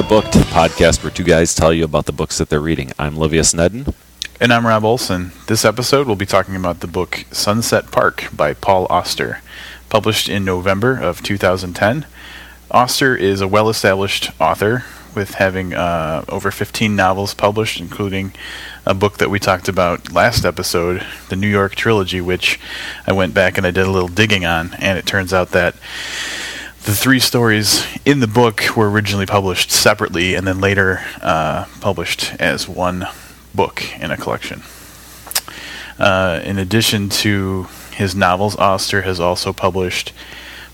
Welcome to Booked, podcast where two guys tell you about the books that they're reading. I'm Livia Nedden. And I'm Rob Olson. This episode, we'll be talking about the book Sunset Park by Paul Auster, published in November of 2010. Auster is a well established author with having uh, over 15 novels published, including a book that we talked about last episode, the New York Trilogy, which I went back and I did a little digging on, and it turns out that the three stories in the book were originally published separately and then later uh, published as one book in a collection. Uh, in addition to his novels, Auster has also published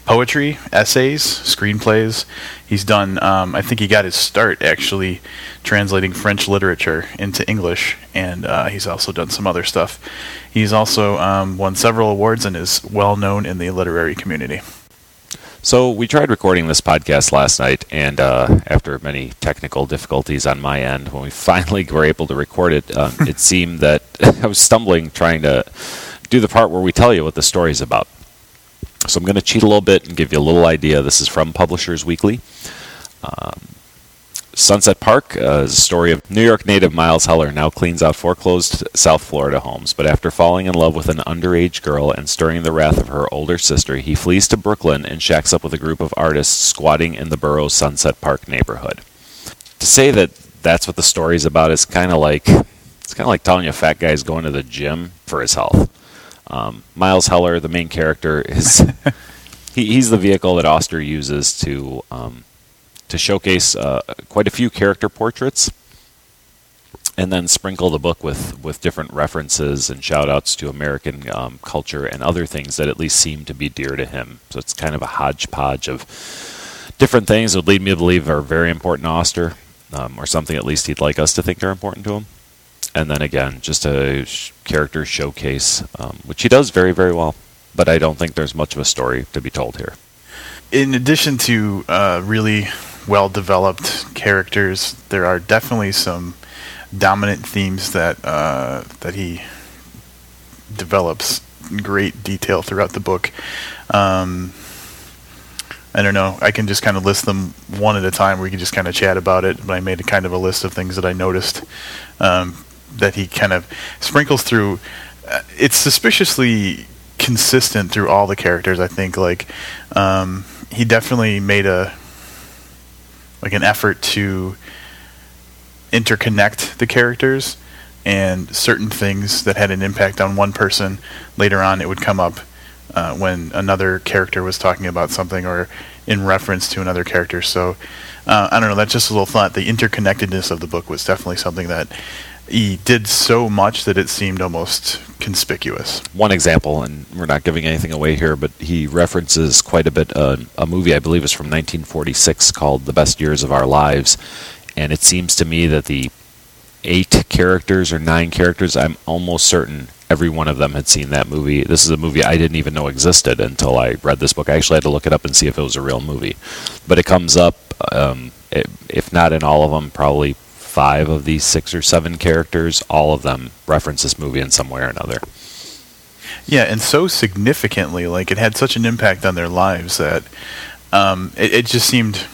poetry, essays, screenplays. He's done, um, I think he got his start actually translating French literature into English, and uh, he's also done some other stuff. He's also um, won several awards and is well known in the literary community. So we tried recording this podcast last night, and uh, after many technical difficulties on my end, when we finally were able to record it, um, it seemed that I was stumbling trying to do the part where we tell you what the story is about. So I'm going to cheat a little bit and give you a little idea. This is from Publishers Weekly. Um, Sunset Park uh, is a story of New York native Miles Heller now cleans out foreclosed South Florida homes, but after falling in love with an underage girl and stirring the wrath of her older sister, he flees to Brooklyn and shacks up with a group of artists squatting in the borough's Sunset Park neighborhood. To say that that's what the story is about is kind of like it's kind of like telling you a fat guy's going to the gym for his health. Um, Miles Heller, the main character, is he, he's the vehicle that Auster uses to um, to showcase uh, quite a few character portraits and then sprinkle the book with, with different references and shout outs to American um, culture and other things that at least seem to be dear to him. So it's kind of a hodgepodge of different things that would lead me to believe are very important to Auster, um, or something at least he'd like us to think are important to him. And then again, just a sh- character showcase, um, which he does very, very well. But I don't think there's much of a story to be told here. In addition to uh, really well developed characters. There are definitely some dominant themes that uh, that he develops in great detail throughout the book. Um, I don't know. I can just kind of list them one at a time. We can just kind of chat about it. But I made a kind of a list of things that I noticed um, that he kind of sprinkles through. Uh, it's suspiciously consistent through all the characters. I think like um, he definitely made a like an effort to interconnect the characters and certain things that had an impact on one person later on it would come up uh, when another character was talking about something or in reference to another character. So uh, i don't know that's just a little thought. The interconnectedness of the book was definitely something that he did so much that it seemed almost conspicuous. One example, and we're not giving anything away here, but he references quite a bit uh, a movie I believe is from 1946 called "The Best Years of Our Lives," and it seems to me that the eight characters or nine characters, I'm almost certain every one of them had seen that movie. This is a movie I didn't even know existed until I read this book. I actually had to look it up and see if it was a real movie, but it comes up. Um, it, if not in all of them, probably five of these six or seven characters, all of them reference this movie in some way or another. Yeah, and so significantly, like it had such an impact on their lives that um, it, it just seemed,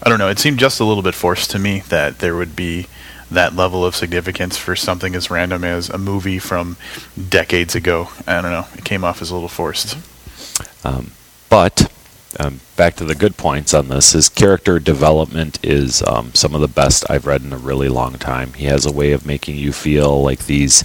I don't know, it seemed just a little bit forced to me that there would be that level of significance for something as random as a movie from decades ago. I don't know, it came off as a little forced. Um, but um, back to the good points on this. His character development is um, some of the best I've read in a really long time. He has a way of making you feel like these.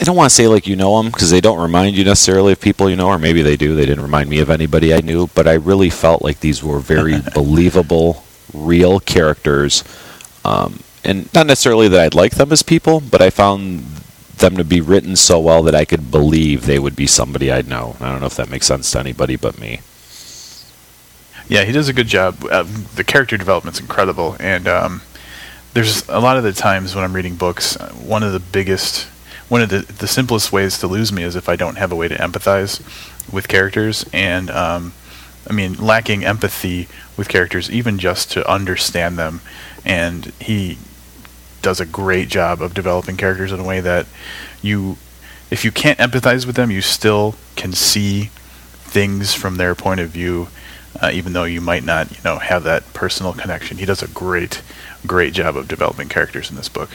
I don't want to say like you know them because they don't remind you necessarily of people you know, or maybe they do. They didn't remind me of anybody I knew, but I really felt like these were very believable, real characters. Um, and not necessarily that I'd like them as people, but I found them to be written so well that I could believe they would be somebody I'd know. I don't know if that makes sense to anybody but me. Yeah, he does a good job. Uh, the character development's incredible, and um, there's a lot of the times when I'm reading books, uh, one of the biggest, one of the the simplest ways to lose me is if I don't have a way to empathize with characters, and um, I mean lacking empathy with characters, even just to understand them, and he does a great job of developing characters in a way that you, if you can't empathize with them, you still can see things from their point of view uh, even though you might not, you know, have that personal connection. He does a great, great job of developing characters in this book.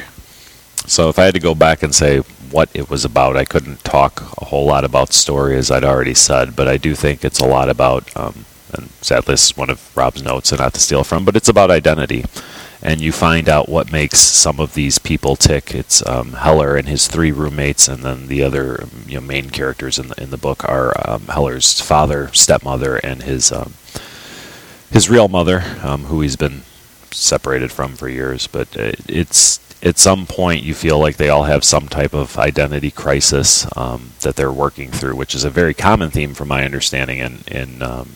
So if I had to go back and say what it was about, I couldn't talk a whole lot about story, as I'd already said, but I do think it's a lot about, um, and sadly this is one of Rob's notes and not to steal from, but it's about identity. And you find out what makes some of these people tick. It's um, Heller and his three roommates, and then the other you know, main characters in the in the book are um, Heller's father, stepmother, and his um, his real mother, um, who he's been separated from for years. But it's at some point you feel like they all have some type of identity crisis um, that they're working through, which is a very common theme, from my understanding, in in um,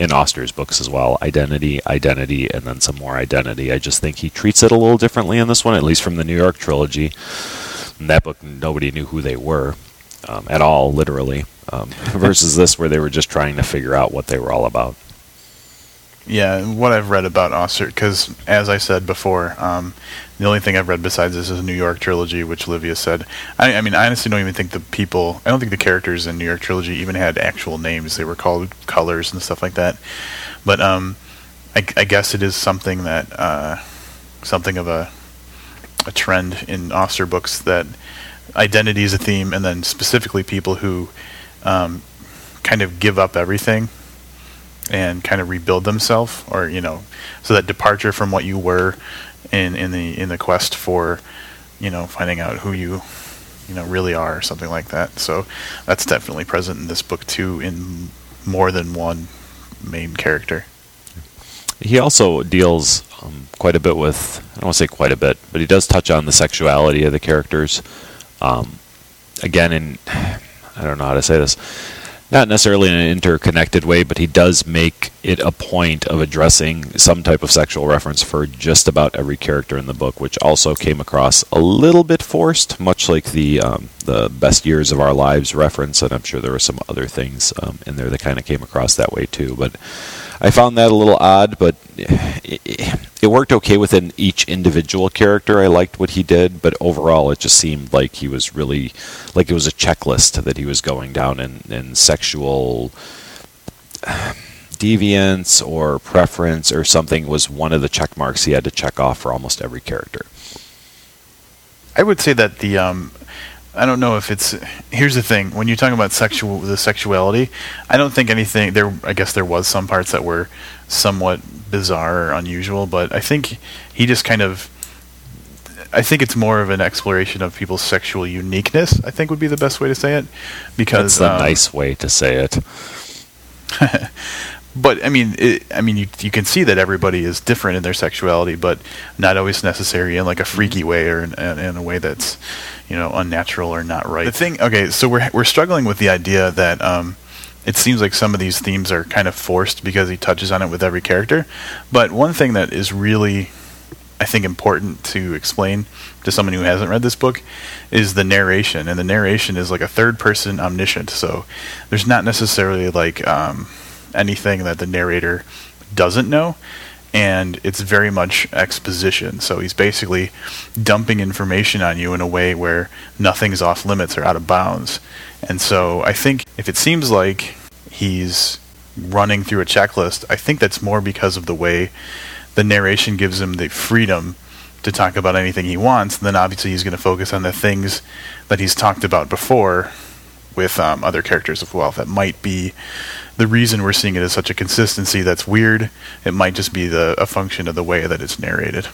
in Auster's books as well. Identity, identity, and then some more identity. I just think he treats it a little differently in this one, at least from the New York trilogy. In that book, nobody knew who they were um, at all, literally, um, versus this, where they were just trying to figure out what they were all about. Yeah, what I've read about Auster, because as I said before, um, the only thing I've read besides this is a New York trilogy, which Livia said. I, I, mean, I honestly don't even think the people, I don't think the characters in New York trilogy even had actual names. They were called colors and stuff like that. But um, I, I, guess it is something that, uh, something of a, a trend in Auster books that identity is a theme, and then specifically people who um, kind of give up everything and kind of rebuild themselves, or you know, so that departure from what you were in in the in the quest for you know finding out who you you know really are or something like that. So that's definitely present in this book too in more than one main character. He also deals um, quite a bit with I don't want to say quite a bit, but he does touch on the sexuality of the characters. Um, again, in I don't know how to say this not necessarily in an interconnected way, but he does make it a point of addressing some type of sexual reference for just about every character in the book, which also came across a little bit forced, much like the um, the best years of our lives reference, and I'm sure there were some other things um, in there that kind of came across that way too. But I found that a little odd, but it, it, worked okay within each individual character. I liked what he did, but overall, it just seemed like he was really like it was a checklist that he was going down in, in sexual deviance or preference or something was one of the check marks he had to check off for almost every character. I would say that the um, I don't know if it's. Here's the thing: when you're talking about sexual, the sexuality, I don't think anything there. I guess there was some parts that were somewhat bizarre or unusual, but I think he just kind of. I think it's more of an exploration of people's sexual uniqueness. I think would be the best way to say it, because that's a um, nice way to say it. but I mean, it, I mean, you you can see that everybody is different in their sexuality, but not always necessary in like a freaky way or in, in a way that's you know unnatural or not right. The thing, okay, so we're we're struggling with the idea that um, it seems like some of these themes are kind of forced because he touches on it with every character. But one thing that is really, I think, important to explain to someone who hasn't read this book is the narration, and the narration is like a third-person omniscient. So there's not necessarily like um, anything that the narrator doesn't know and it's very much exposition. So he's basically dumping information on you in a way where nothing's off limits or out of bounds. And so I think if it seems like he's running through a checklist, I think that's more because of the way the narration gives him the freedom to talk about anything he wants. And then obviously he's going to focus on the things that he's talked about before with um, other characters as well that might be the reason we're seeing it as such a consistency that's weird. It might just be the a function of the way that it's narrated.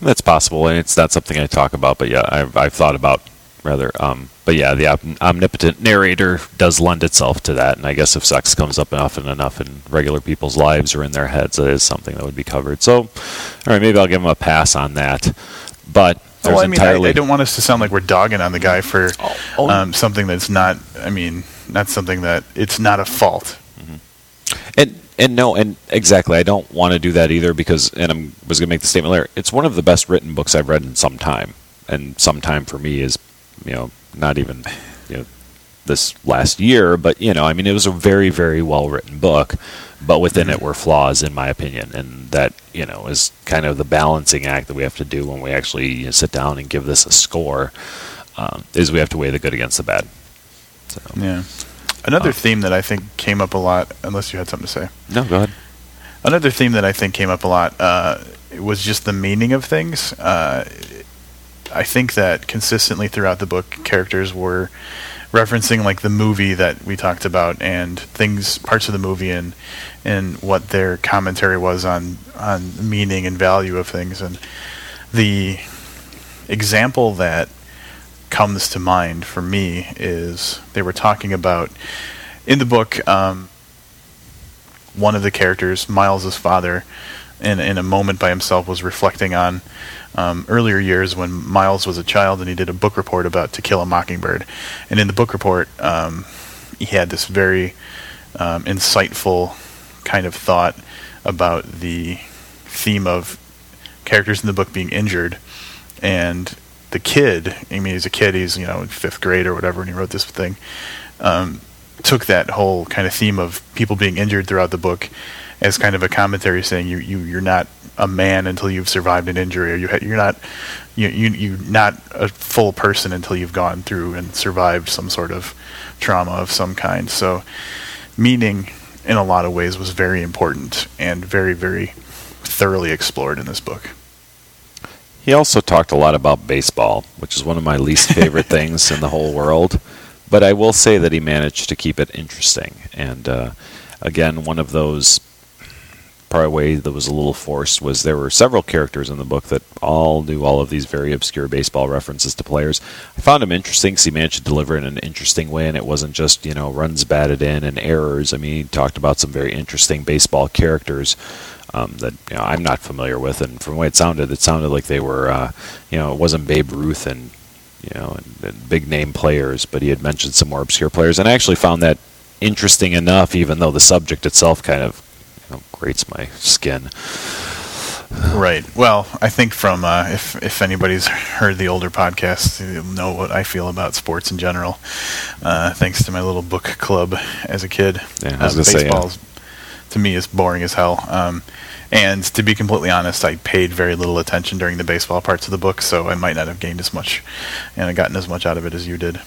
That's possible, and it's not something I talk about, but yeah, I've, I've thought about rather. Um, but yeah, the omnipotent narrator does lend itself to that, and I guess if sex comes up often enough in regular people's lives or in their heads, it is something that would be covered. So, all right, maybe I'll give him a pass on that. But well, I mean, I, I, don't want us to sound like we're dogging on the guy for oh, oh. Um, something that's not. I mean, not something that it's not a fault. Mm-hmm. And and no, and exactly, I don't want to do that either because, and I was going to make the statement later. It's one of the best written books I've read in some time, and some time for me is, you know, not even, you know, this last year, but you know, I mean, it was a very, very well written book, but within it were flaws, in my opinion, and that you know is kind of the balancing act that we have to do when we actually you know, sit down and give this a score. Um, is we have to weigh the good against the bad. So. Yeah. Another Uh, theme that I think came up a lot, unless you had something to say. No, go ahead. Another theme that I think came up a lot uh, was just the meaning of things. Uh, I think that consistently throughout the book, characters were referencing like the movie that we talked about and things, parts of the movie, and and what their commentary was on on meaning and value of things. And the example that comes to mind for me is they were talking about in the book. Um, one of the characters, Miles's father, in in a moment by himself, was reflecting on um, earlier years when Miles was a child and he did a book report about To Kill a Mockingbird. And in the book report, um, he had this very um, insightful kind of thought about the theme of characters in the book being injured and the kid i mean he's a kid he's you know in fifth grade or whatever and he wrote this thing um, took that whole kind of theme of people being injured throughout the book as kind of a commentary saying you, you you're not a man until you've survived an injury or you you're not you, you you're not a full person until you've gone through and survived some sort of trauma of some kind. So meaning in a lot of ways was very important and very very thoroughly explored in this book He also talked a lot about baseball, which is one of my least favorite things in the whole world. But I will say that he managed to keep it interesting. And uh, again, one of those part way that was a little forced was there were several characters in the book that all knew all of these very obscure baseball references to players. I found him interesting because he managed to deliver in an interesting way, and it wasn't just you know runs batted in and errors. I mean, he talked about some very interesting baseball characters um, that you know I'm not familiar with, and from the way it sounded, it sounded like they were uh, you know it wasn't Babe Ruth and you know and, and big name players, but he had mentioned some more obscure players, and I actually found that interesting enough, even though the subject itself kind of you know, grates my skin. Right. Well, I think from uh, if if anybody's heard the older podcasts, you'll know what I feel about sports in general. Uh, thanks to my little book club as a kid, Yeah, I was uh, gonna say, yeah. To me is boring as hell. Um, and to be completely honest, I paid very little attention during the baseball parts of the book, so I might not have gained as much and gotten as much out of it as you did.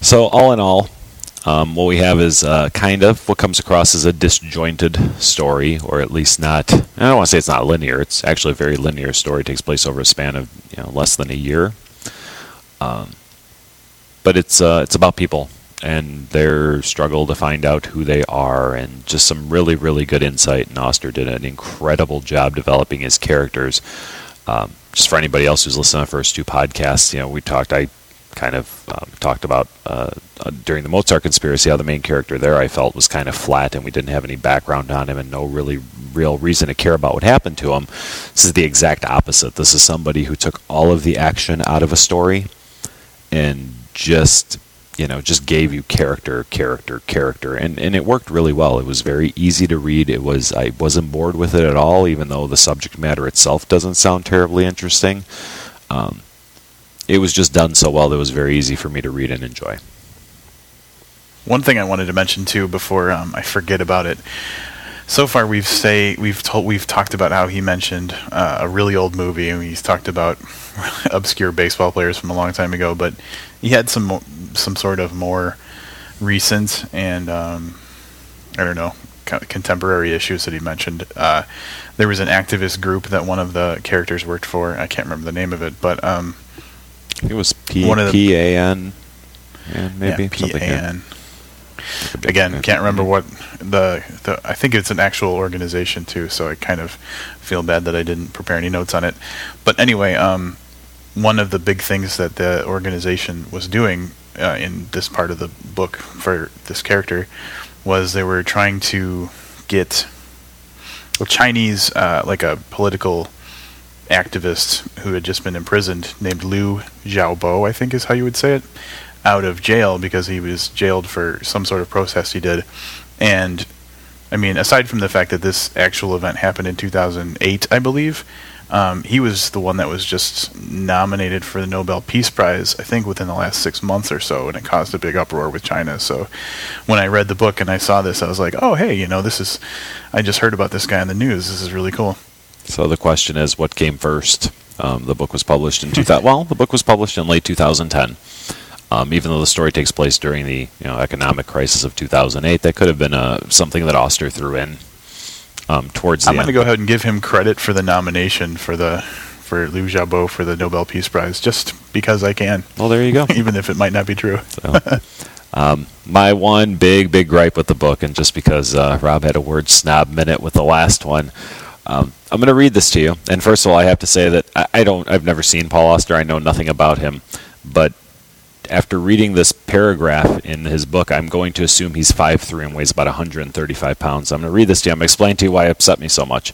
So all in all, um, what we have is uh, kind of what comes across as a disjointed story, or at least not. I don't want to say it's not linear. It's actually a very linear story. It takes place over a span of you know less than a year. Um, but it's uh, it's about people and their struggle to find out who they are, and just some really really good insight. And Auster did an incredible job developing his characters. Um, just for anybody else who's listened to the first two podcasts, you know, we talked. I kind of um, talked about uh, uh, during the Mozart conspiracy how the main character there I felt was kind of flat and we didn't have any background on him and no really real reason to care about what happened to him. This is the exact opposite. This is somebody who took all of the action out of a story and just you know just gave you character character character and and it worked really well it was very easy to read it was i wasn't bored with it at all even though the subject matter itself doesn't sound terribly interesting um, it was just done so well that it was very easy for me to read and enjoy One thing I wanted to mention too before um, I forget about it. So far, we've say we've told we've talked about how he mentioned uh, a really old movie, and he's talked about obscure baseball players from a long time ago. But he had some some sort of more recent and um, I don't know contemporary issues that he mentioned. Uh, there was an activist group that one of the characters worked for. I can't remember the name of it, but um, it was p One of the- p a n maybe yeah. PAN. Again, can't remember what the, the. I think it's an actual organization too, so I kind of feel bad that I didn't prepare any notes on it. But anyway, um, one of the big things that the organization was doing uh, in this part of the book for this character was they were trying to get a Chinese, uh, like a political activist who had just been imprisoned named Liu Xiaobo, I think is how you would say it, out of jail because he was jailed for some sort of protest he did. And I mean, aside from the fact that this actual event happened in 2008, I believe, um, he was the one that was just nominated for the Nobel Peace Prize, I think, within the last six months or so, and it caused a big uproar with China. So when I read the book and I saw this, I was like, oh, hey, you know, this is, I just heard about this guy in the news. This is really cool. So the question is, what came first? Um, the book was published in 2000. well, the book was published in late 2010. Um, even though the story takes place during the you know economic crisis of 2008, that could have been uh, something that Auster threw in um, towards the I'm going to go ahead and give him credit for the nomination for the for Liu Xiaobo for the Nobel Peace Prize, just because I can, Well, there you go. even if it might not be true. So, um, my one big, big gripe with the book, and just because uh, Rob had a word snob minute with the last one, um, I'm going to read this to you. And first of all, I have to say that I, I don't, I've never seen Paul Auster. I know nothing about him, but after reading this paragraph in his book, I'm going to assume he's 5'3 and weighs about 135 pounds. I'm going to read this to you. I'm going to explain to you why it upset me so much.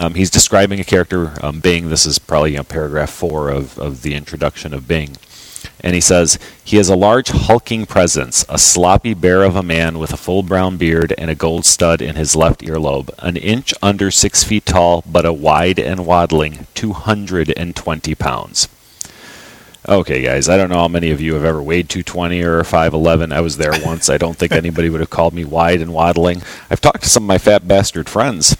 Um, he's describing a character, um, Bing. This is probably you know, paragraph four of, of the introduction of Bing. And he says, He has a large hulking presence, a sloppy bear of a man with a full brown beard and a gold stud in his left earlobe, an inch under six feet tall, but a wide and waddling 220 pounds. Okay, guys, I don't know how many of you have ever weighed 220 or 5'11. I was there once. I don't think anybody would have called me wide and waddling. I've talked to some of my fat bastard friends,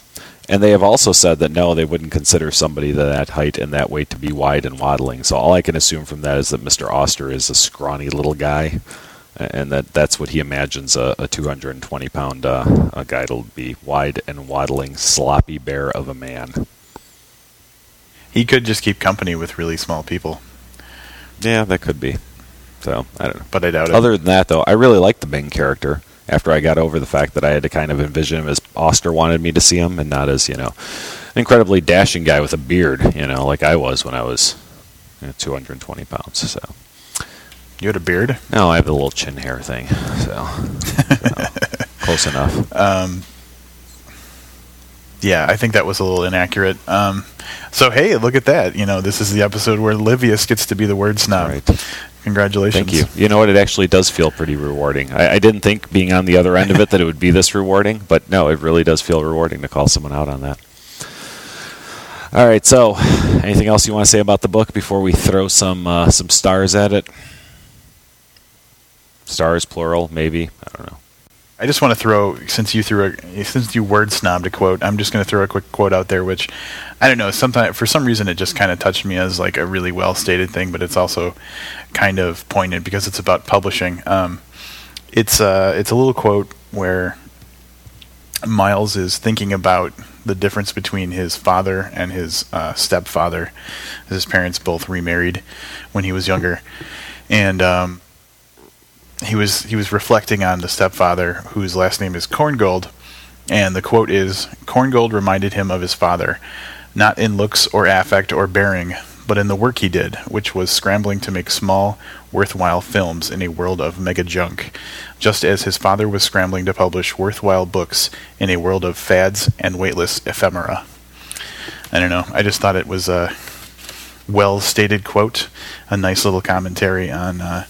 and they have also said that no, they wouldn't consider somebody that height and that weight to be wide and waddling. So all I can assume from that is that Mr. Auster is a scrawny little guy, and that that's what he imagines a, a 220 pound uh, a guy to be wide and waddling, sloppy bear of a man. He could just keep company with really small people, Yeah, that could be. So I don't know. but I doubt it. Other than that, though, I really like the Bing character. After I got over the fact that I had to kind of envision him as Auster wanted me to see him, and not as you know, an incredibly dashing guy with a beard, you know, like I was when I was you know, 220 pounds. So you had a beard. now I have the little chin hair thing. So, so close enough. Um, yeah, I think that was a little inaccurate. Um, so hey, look at that! You know, this is the episode where Livius gets to be the word snob. Right. Congratulations! Thank you. You know what? It actually does feel pretty rewarding. I, I didn't think being on the other end of it that it would be this rewarding, but no, it really does feel rewarding to call someone out on that. All right. So, anything else you want to say about the book before we throw some uh, some stars at it? Stars, plural, maybe. I don't know. I just want to throw since you threw a since you word snobbed a quote, I'm just going to throw a quick quote out there, which I don't know. Sometimes for some reason it just kind of touched me as like a really well stated thing, but it's also kind of pointed because it's about publishing. Um, it's uh, it's a little quote where Miles is thinking about the difference between his father and his uh, stepfather. His parents both remarried when he was younger, and um, he was he was reflecting on the stepfather whose last name is Corngold, and the quote is Corngold reminded him of his father, not in looks or affect or bearing, but in the work he did, which was scrambling to make small, worthwhile films in a world of mega junk, just as his father was scrambling to publish worthwhile books in a world of fads and weightless ephemera. I don't know. I just thought it was a well stated quote, a nice little commentary on uh,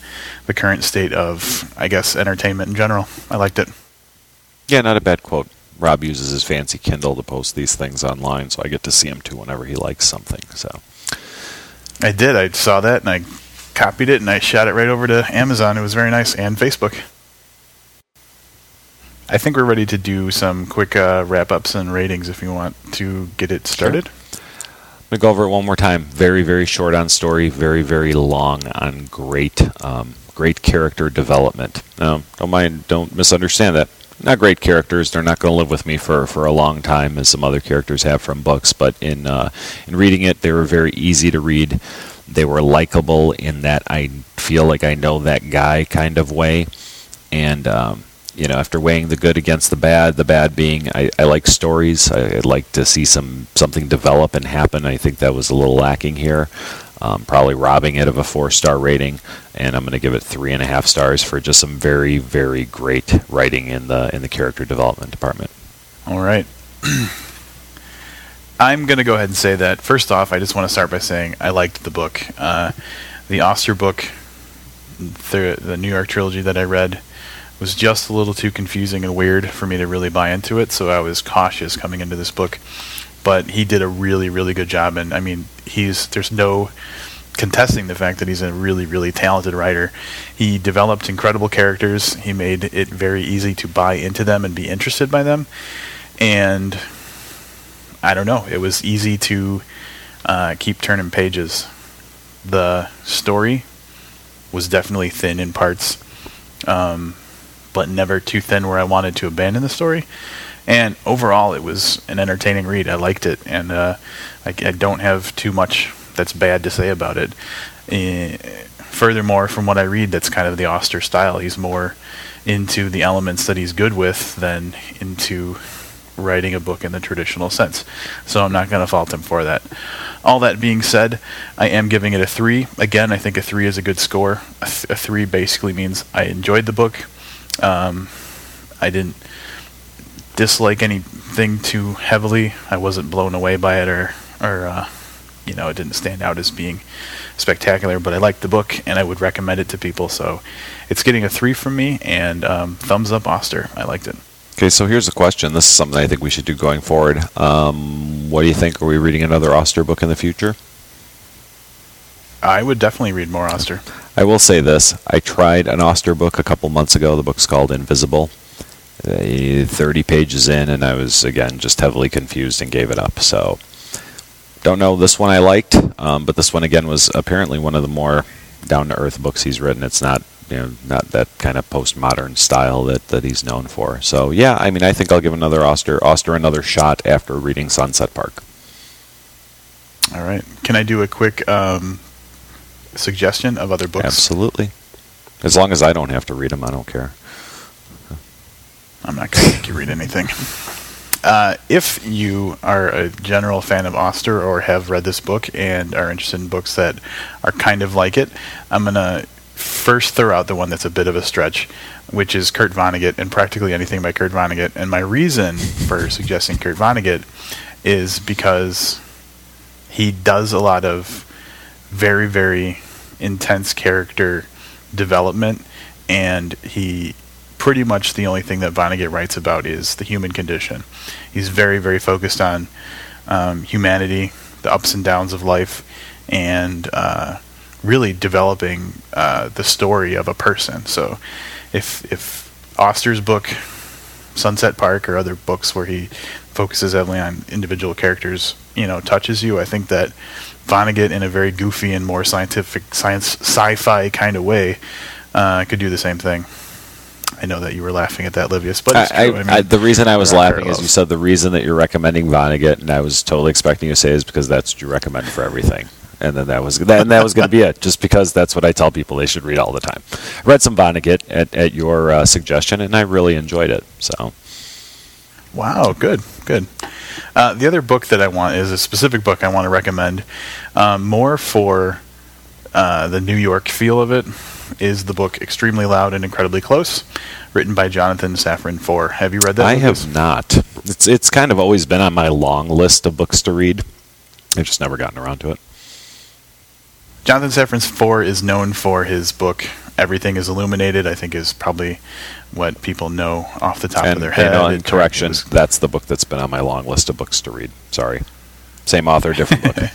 the current state of, I guess, entertainment in general. I liked it. Yeah, not a bad quote. Rob uses his fancy Kindle to post these things online, so I get to see him too whenever he likes something. So, I did. I saw that and I copied it and I shot it right over to Amazon. It was very nice and Facebook. I think we're ready to do some quick uh, wrap ups and ratings if you want to get it started. I'm gonna go over it one more time. Very, very short on story. Very, very long on great, um, great character development. Don't mind, don't misunderstand that. Not great characters. They're not going to live with me for, for a long time, as some other characters have from books. But in uh, in reading it, they were very easy to read. They were likable in that I feel like I know that guy kind of way. And um, you know, after weighing the good against the bad, the bad being I, I like stories. I, I'd like to see some something develop and happen. I think that was a little lacking here. Um, probably robbing it of a four star rating, and I'm going to give it three and a half stars for just some very, very great writing in the in the character development department. All right. I'm going to go ahead and say that first off, I just want to start by saying I liked the book. Uh, the Auster book, the, the New York trilogy that I read, was just a little too confusing and weird for me to really buy into it, so I was cautious coming into this book. But he did a really, really good job, and I mean, he's there's no contesting the fact that he's a really, really talented writer. He developed incredible characters. He made it very easy to buy into them and be interested by them, and I don't know. It was easy to uh, keep turning pages. The story was definitely thin in parts, um, but never too thin where I wanted to abandon the story. And overall, it was an entertaining read. I liked it, and uh, I, I, don't have too much that's bad to say about it. Uh, furthermore, from what I read, that's kind of the Auster style. He's more into the elements that he's good with than into writing a book in the traditional sense. So I'm not going to fault him for that. All that being said, I am giving it a 3. Again, I think a 3 is a good score. A, th- a 3 basically means I enjoyed the book. Um, I didn't dislike anything too heavily. I wasn't blown away by it or, or uh, you know, it didn't stand out as being spectacular, but I liked the book and I would recommend it to people. So it's getting a 3 from me and um, thumbs up Auster. I liked it. Okay, so here's a question. This is something I think we should do going forward. Um, what do you think? Are we reading another Auster book in the future? I would definitely read more Auster. I will say this. I tried an Auster book a couple months ago. The book's called Invisible. Uh, 30 pages in, and I was, again, just heavily confused and gave it up. So, don't know. This one I liked, um, but this one, again, was apparently one of the more down to earth books he's written. It's not you know, not that kind of postmodern style that, that he's known for. So yeah, I mean, I think I'll give another Auster Auster another shot after reading Sunset Park. All right. Can I do a quick um, suggestion of other books? Absolutely. As long as I don't have to read them, I don't care. I'm not going to make you read anything. Uh, if you are a general fan of Auster or have read this book and are interested in books that are kind of like it, I'm going to first throw out the one that's a bit of a stretch, which is Kurt Vonnegut and practically anything by Kurt Vonnegut. And my reason for suggesting Kurt Vonnegut is because he does a lot of very, very intense character development, and he pretty much the only thing that Vonnegut writes about is the human condition. He's very, very focused on um, humanity, the ups and downs of life, and uh, really developing uh, the story of a person. So, if if Auster's book, Sunset Park, or other books where he focuses heavily on individual characters, you know, touches you, I think that Vonnegut, in a very goofy and more scientific, science, sci-fi kind of way, uh, could do the same thing. I know that you were laughing at that, Livius, but I, I, I mean, the reason I was laughing is you said the reason that you're recommending Vonnegut, and I was totally expecting you to say is because that's what you recommend for everything and then that was that, that was going to be it. Just because that's what I tell people they should read all the time. I read some Vonnegut at, at your uh, suggestion, and I really enjoyed it. So, wow, good, good. Uh, the other book that I want is a specific book I want to recommend, um, more for uh, the New York feel of it. Is the book Extremely Loud and Incredibly Close, written by Jonathan Safran Foer. Have you read that? I have not. It's it's kind of always been on my long list of books to read. I've just never gotten around to it. Jonathan Safran Foer is known for his book Everything is Illuminated. I think is probably what people know off the top and, of their head. And, correction, was, that's the book that's been on my long list of books to read. Sorry, same author, different book.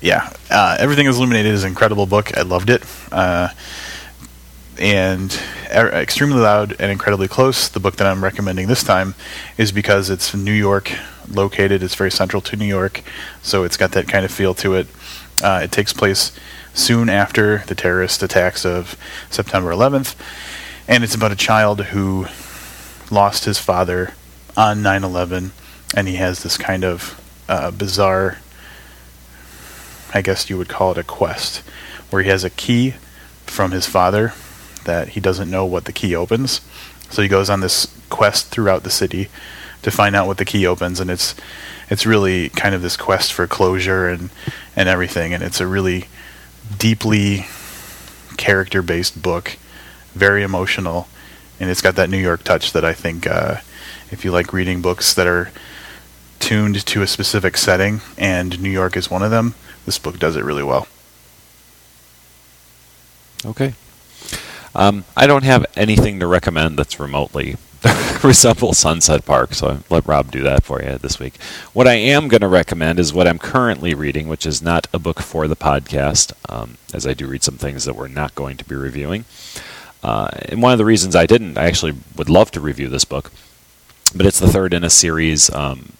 Yeah, uh, Everything is Illuminated is an incredible book. I loved it. Uh, and er- extremely loud and incredibly close. The book that I'm recommending this time is because it's New York located. It's very central to New York, so it's got that kind of feel to it. Uh, it takes place soon after the terrorist attacks of September 11th, and it's about a child who lost his father on 9 11, and he has this kind of uh, bizarre, I guess you would call it a quest, where he has a key from his father that he doesn't know what the key opens. So he goes on this quest throughout the city to find out what the key opens, and it's it's really kind of this quest for closure and and everything, and it's a really deeply character based book, very emotional, and it's got that New York touch that I think uh, if you like reading books that are tuned to a specific setting, and New York is one of them, this book does it really well. Okay. Um, I don't have anything to recommend that's remotely resemble Sunset Park, so I let Rob do that for you this week. What I am going to recommend is what I'm currently reading, which is not a book for the podcast, um, as I do read some things that we're not going to be reviewing. Uh, and one of the reasons I didn't, I actually would love to review this book, but it's the third in a series. Um,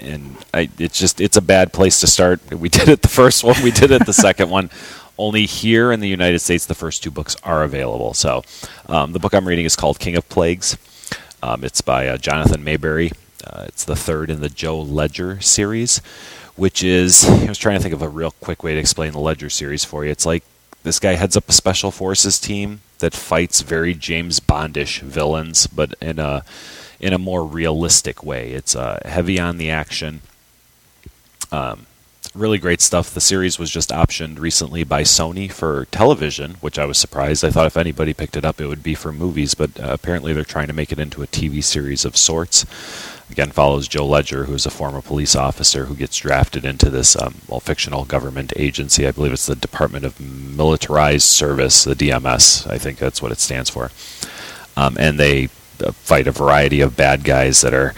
and I, it's just it's a bad place to start. We did it the first one, we did it the second one only here in the United States, the first two books are available. So, um, the book I'm reading is called King of Plagues. Um, it's by uh, Jonathan Maberry. Uh, it's the third in the Joe Ledger series, which is I was trying to think of a real quick way to explain the Ledger series for you. It's like this guy heads up a special forces team that fights very James Bondish villains, but in a in a more realistic way. It's uh, heavy on the action. Um, really great stuff. The series was just optioned recently by Sony for television, which I was surprised. I thought if anybody picked it up, it would be for movies, but uh, apparently they're trying to make it into a TV series of sorts. Again, follows Joe Ledger, who's a former police officer who gets drafted into this um, well fictional government agency. I believe it's the Department of Militarized Service, the DMS. I think that's what it stands for. Um, and they fight a variety of bad guys that are.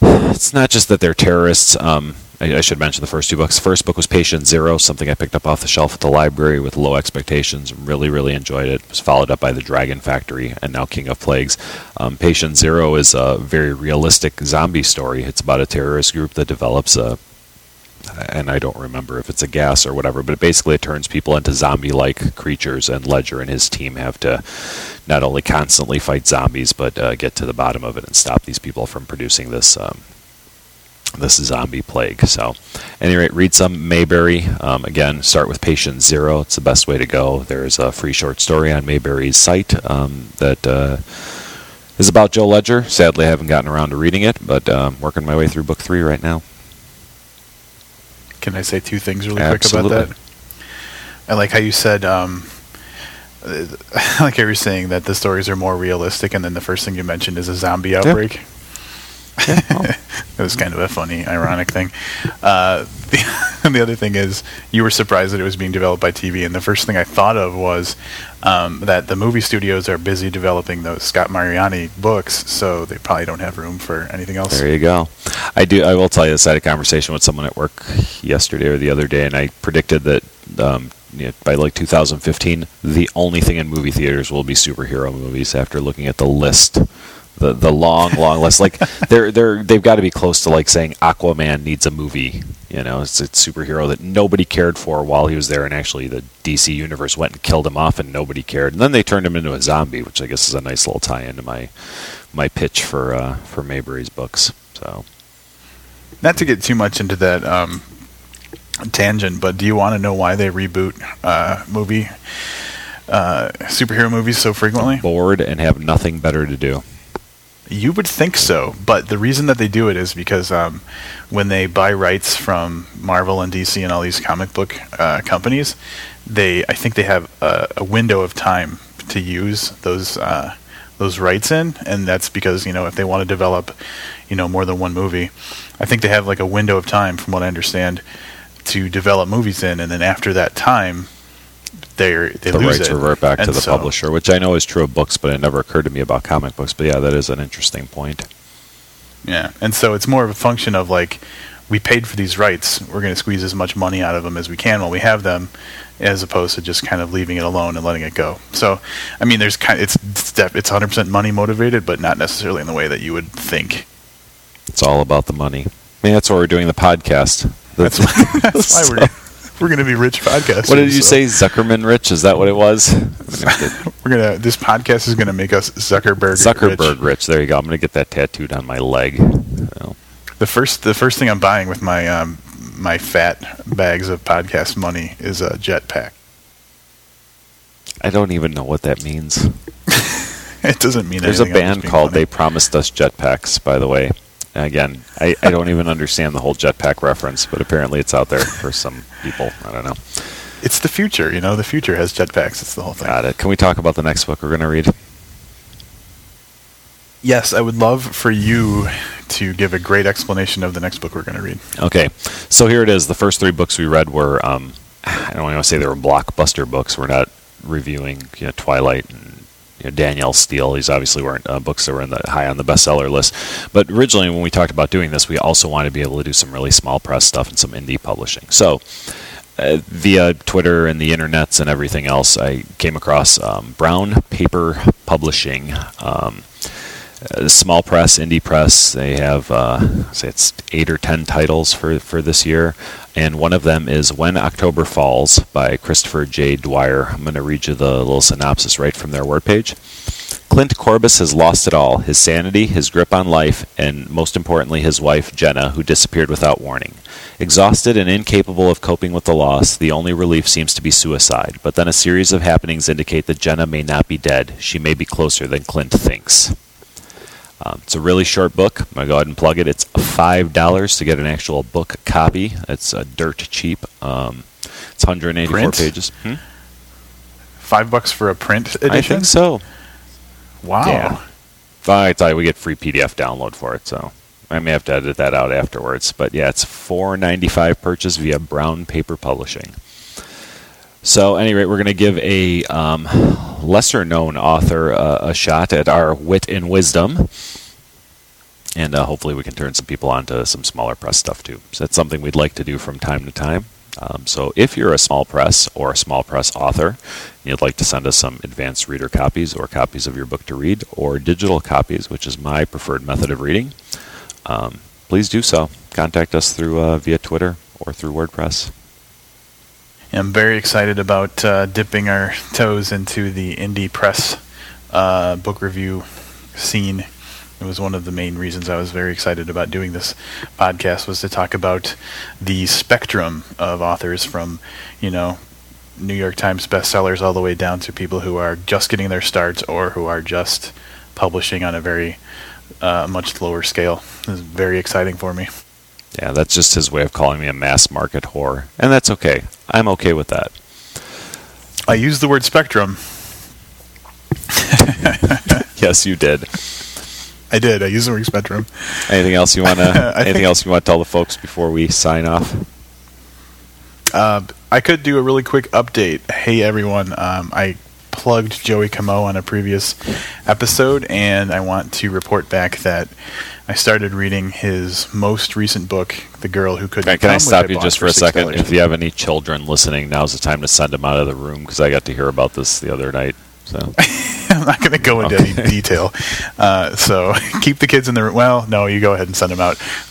It's not just that they're terrorists. Um, I, I, should mention the first two books. The first book was Patient Zero, something I picked up off the shelf at the library with low expectations. Really, really enjoyed it. it was followed up by The Dragon Factory and now King of Plagues. Um, Patient Zero is a very realistic zombie story. It's about a terrorist group that develops a and I don't remember if it's a gas or whatever, but basically it turns people into zombie-like creatures, and Ledger and his team have to not only constantly fight zombies, but uh, get to the bottom of it and stop these people from producing this um, this zombie plague. So, any rate, read some Maberry. Um, again, start with Patient Zero. It's the best way to go. There's a free short story on Maberry's site um, that uh, is about Joe Ledger. Sadly, I haven't gotten around to reading it, but um, working my way through book three right now. Can I say two things really Absolutely. quick about that? I like how you said, um, like you were saying that the stories are more realistic, and then the first thing you mentioned is a zombie outbreak. Yeah. Yeah, well. it was kind of a funny, ironic thing. Uh, the, the, other thing is, you were surprised that it was being developed by TV, and the first thing I thought of was um, that the movie studios are busy developing those Scott Mariani books, so they probably don't have room for anything else. There you go. I do. I will tell you, this. I had a conversation with someone at work yesterday or the other day, and I predicted that. Um, you know, by like 2015, the only thing in movie theaters will be superhero movies. After looking at the list the the long long list. Like they're they're they've got to be close to like saying Aquaman needs a movie. You know, it's a superhero that nobody cared for while he was there, and actually the DC universe went and killed him off, and nobody cared. And then they turned him into a zombie, which I guess is a nice little tie into my my pitch for uh, for Maberry's books. So, not to get too much into that um, tangent, but do you want to know why they reboot uh, movie? Uh, superhero movies so frequently? Bored and have nothing better to do. You would think so, but the reason that they do it is because um, when they buy rights from Marvel and DC and all these comic book uh, companies, they I think they have a, a, window of time to use those uh, those rights in, and that's because you know if they want to develop, you know, more than one movie, I think they have like a window of time, from what I understand, to develop movies in, and then after that time, they they the lose rights it. revert back and to the so, publisher, which I know is true of books, but it never occurred to me about comic books. But yeah, that is an interesting point. Yeah, and so it's more of a function of like we paid for these rights, we're going to squeeze as much money out of them as we can while we have them, as opposed to just kind of leaving it alone and letting it go. So, I mean, there's kind of, it's it's 100% money motivated, but not necessarily in the way that you would think. It's all about the money. I mean, that's why we're doing the podcast. That's, that's why, that's why we're we're going to be rich podcasters. What did you so. say, Zuckerman rich? Is that what it was? we're gonna. This podcast is going to make us Zuckerberg. Zuckerberg rich. rich. There you go. I'm going to get that tattooed on my leg. So. The first, the first thing I'm buying with my um, my fat bags of podcast money is a jetpack. I don't even know what that means. it doesn't mean. Anything. There's a band called funny. "They Promised Us Jetpacks." By the way, Again, I, I don't even understand the whole jetpack reference, but apparently it's out there for some people. I don't know. It's the future, you know. The future has jetpacks. It's the whole thing. Got it. Can we talk about the next book we're going to read? Yes, I would love for you to give a great explanation of the next book we're going to read. Okay, so here it is. The first three books we read were, um, I don't want to say they were blockbuster books. We're not reviewing you know, Twilight and you know, Danielle Steel. These obviously weren't uh, books that were in the high on the bestseller list. But originally, when we talked about doing this, we also wanted to be able to do some really small press stuff and some indie publishing. So. Uh, via Twitter and the internets and everything else, I came across um, Brown Paper Publishing. Um, uh, small press, indie press. They have uh, say it's eight or ten titles for for this year, and one of them is When October Falls by Christopher J. Dwyer. I'm going to read you the little synopsis right from their webpage. Clint Corbus has lost it all his sanity, his grip on life, and most importantly, his wife, Jenna, who disappeared without warning. Exhausted and incapable of coping with the loss, the only relief seems to be suicide. But then a series of happenings indicate that Jenna may not be dead. She may be closer than Clint thinks. Um, it's a really short book. I'm going to go ahead and plug it. It's $5 to get an actual book copy. It's uh, dirt cheap. Um, it's 184 Print? pages. Hmm? Five bucks for a print edition. I think so. Wow. Yeah. I tell you, we get free PDF download for it, so I may have to edit that out afterwards. But yeah, it's four ninety five purchase via Brown Paper Publishing. So, at any rate, we're going to give a um, lesser known author uh, a shot at our wit and wisdom. And uh, hopefully, we can turn some people on to some smaller press stuff too. So, that's something we'd like to do from time to time. Um, so, if you're a small press or a small press author, and you'd like to send us some advanced reader copies or copies of your book to read, or digital copies, which is my preferred method of reading, um, please do so. Contact us through uh, via Twitter or through WordPress. I'm very excited about uh, dipping our toes into the indie press uh, book review scene. It was one of the main reasons I was very excited about doing this podcast was to talk about the spectrum of authors from, you know, New York Times bestsellers all the way down to people who are just getting their starts or who are just publishing on a very uh, much lower scale. It was very exciting for me. Yeah, that's just his way of calling me a mass market whore. And that's okay. I'm okay with that. I used the word spectrum. Yes, you did. I did. I used the word spectrum. Anything else you want to anything else you want to tell the folks before we sign off? Uh, I could do a really quick update. Hey everyone, um, I plugged Joey Comeau on a previous episode, and I want to report back that I started reading his most recent book, The Girl Who Couldn't Can, I stop you just for a second? $6. If you have any children listening, now's the time to send them out of the room because I got to hear about this the other night. So I'm not going to go into any detail. Uh, so keep the kids in the room. Well, no, you go ahead and send them out.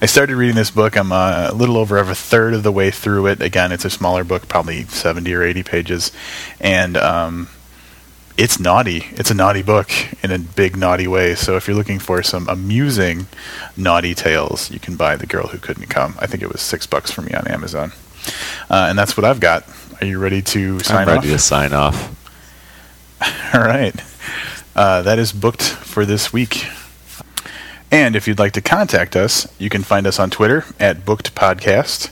I started reading this book. I'm uh, a little over a third of the way through it. Again, it's a smaller book, probably 70 or 80 pages, and um, it's naughty. It's a naughty book in a big naughty way. So if you're looking for some amusing naughty tales, you can buy The Girl Who Couldn't Come. I think it was six bucks for me on Amazon, uh, and that's what I've got. Are you ready to sign I'm off? ready to sign off. All right. Uh, that is booked for this week. And if you'd like to contact us, you can find us on Twitter at Booked Podcast.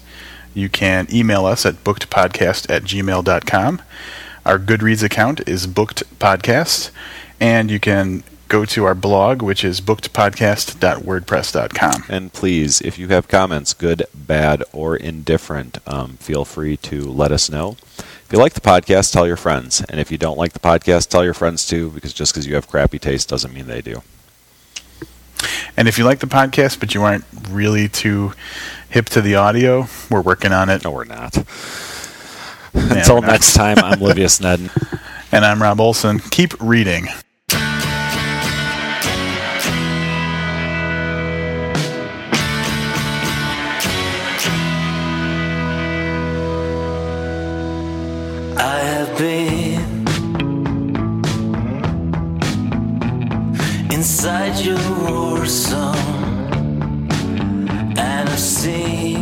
You can email us at bookedpodcast at gmail.com. Our Goodreads account is Booked Podcast. And you can go to our blog, which is bookedpodcast.wordpress.com. And please, if you have comments, good, bad, or indifferent, um, feel free to let us know. If you like the podcast, tell your friends. And if you don't like the podcast, tell your friends too, because just because you have crappy taste doesn't mean they do. And if you like the podcast, but you aren't really too hip to the audio, we're working on it. No, we're not. Until we're not. next time, I'm Livius Nedin. And I'm Rob Olson. Keep reading. inside your war zone, and I've seen.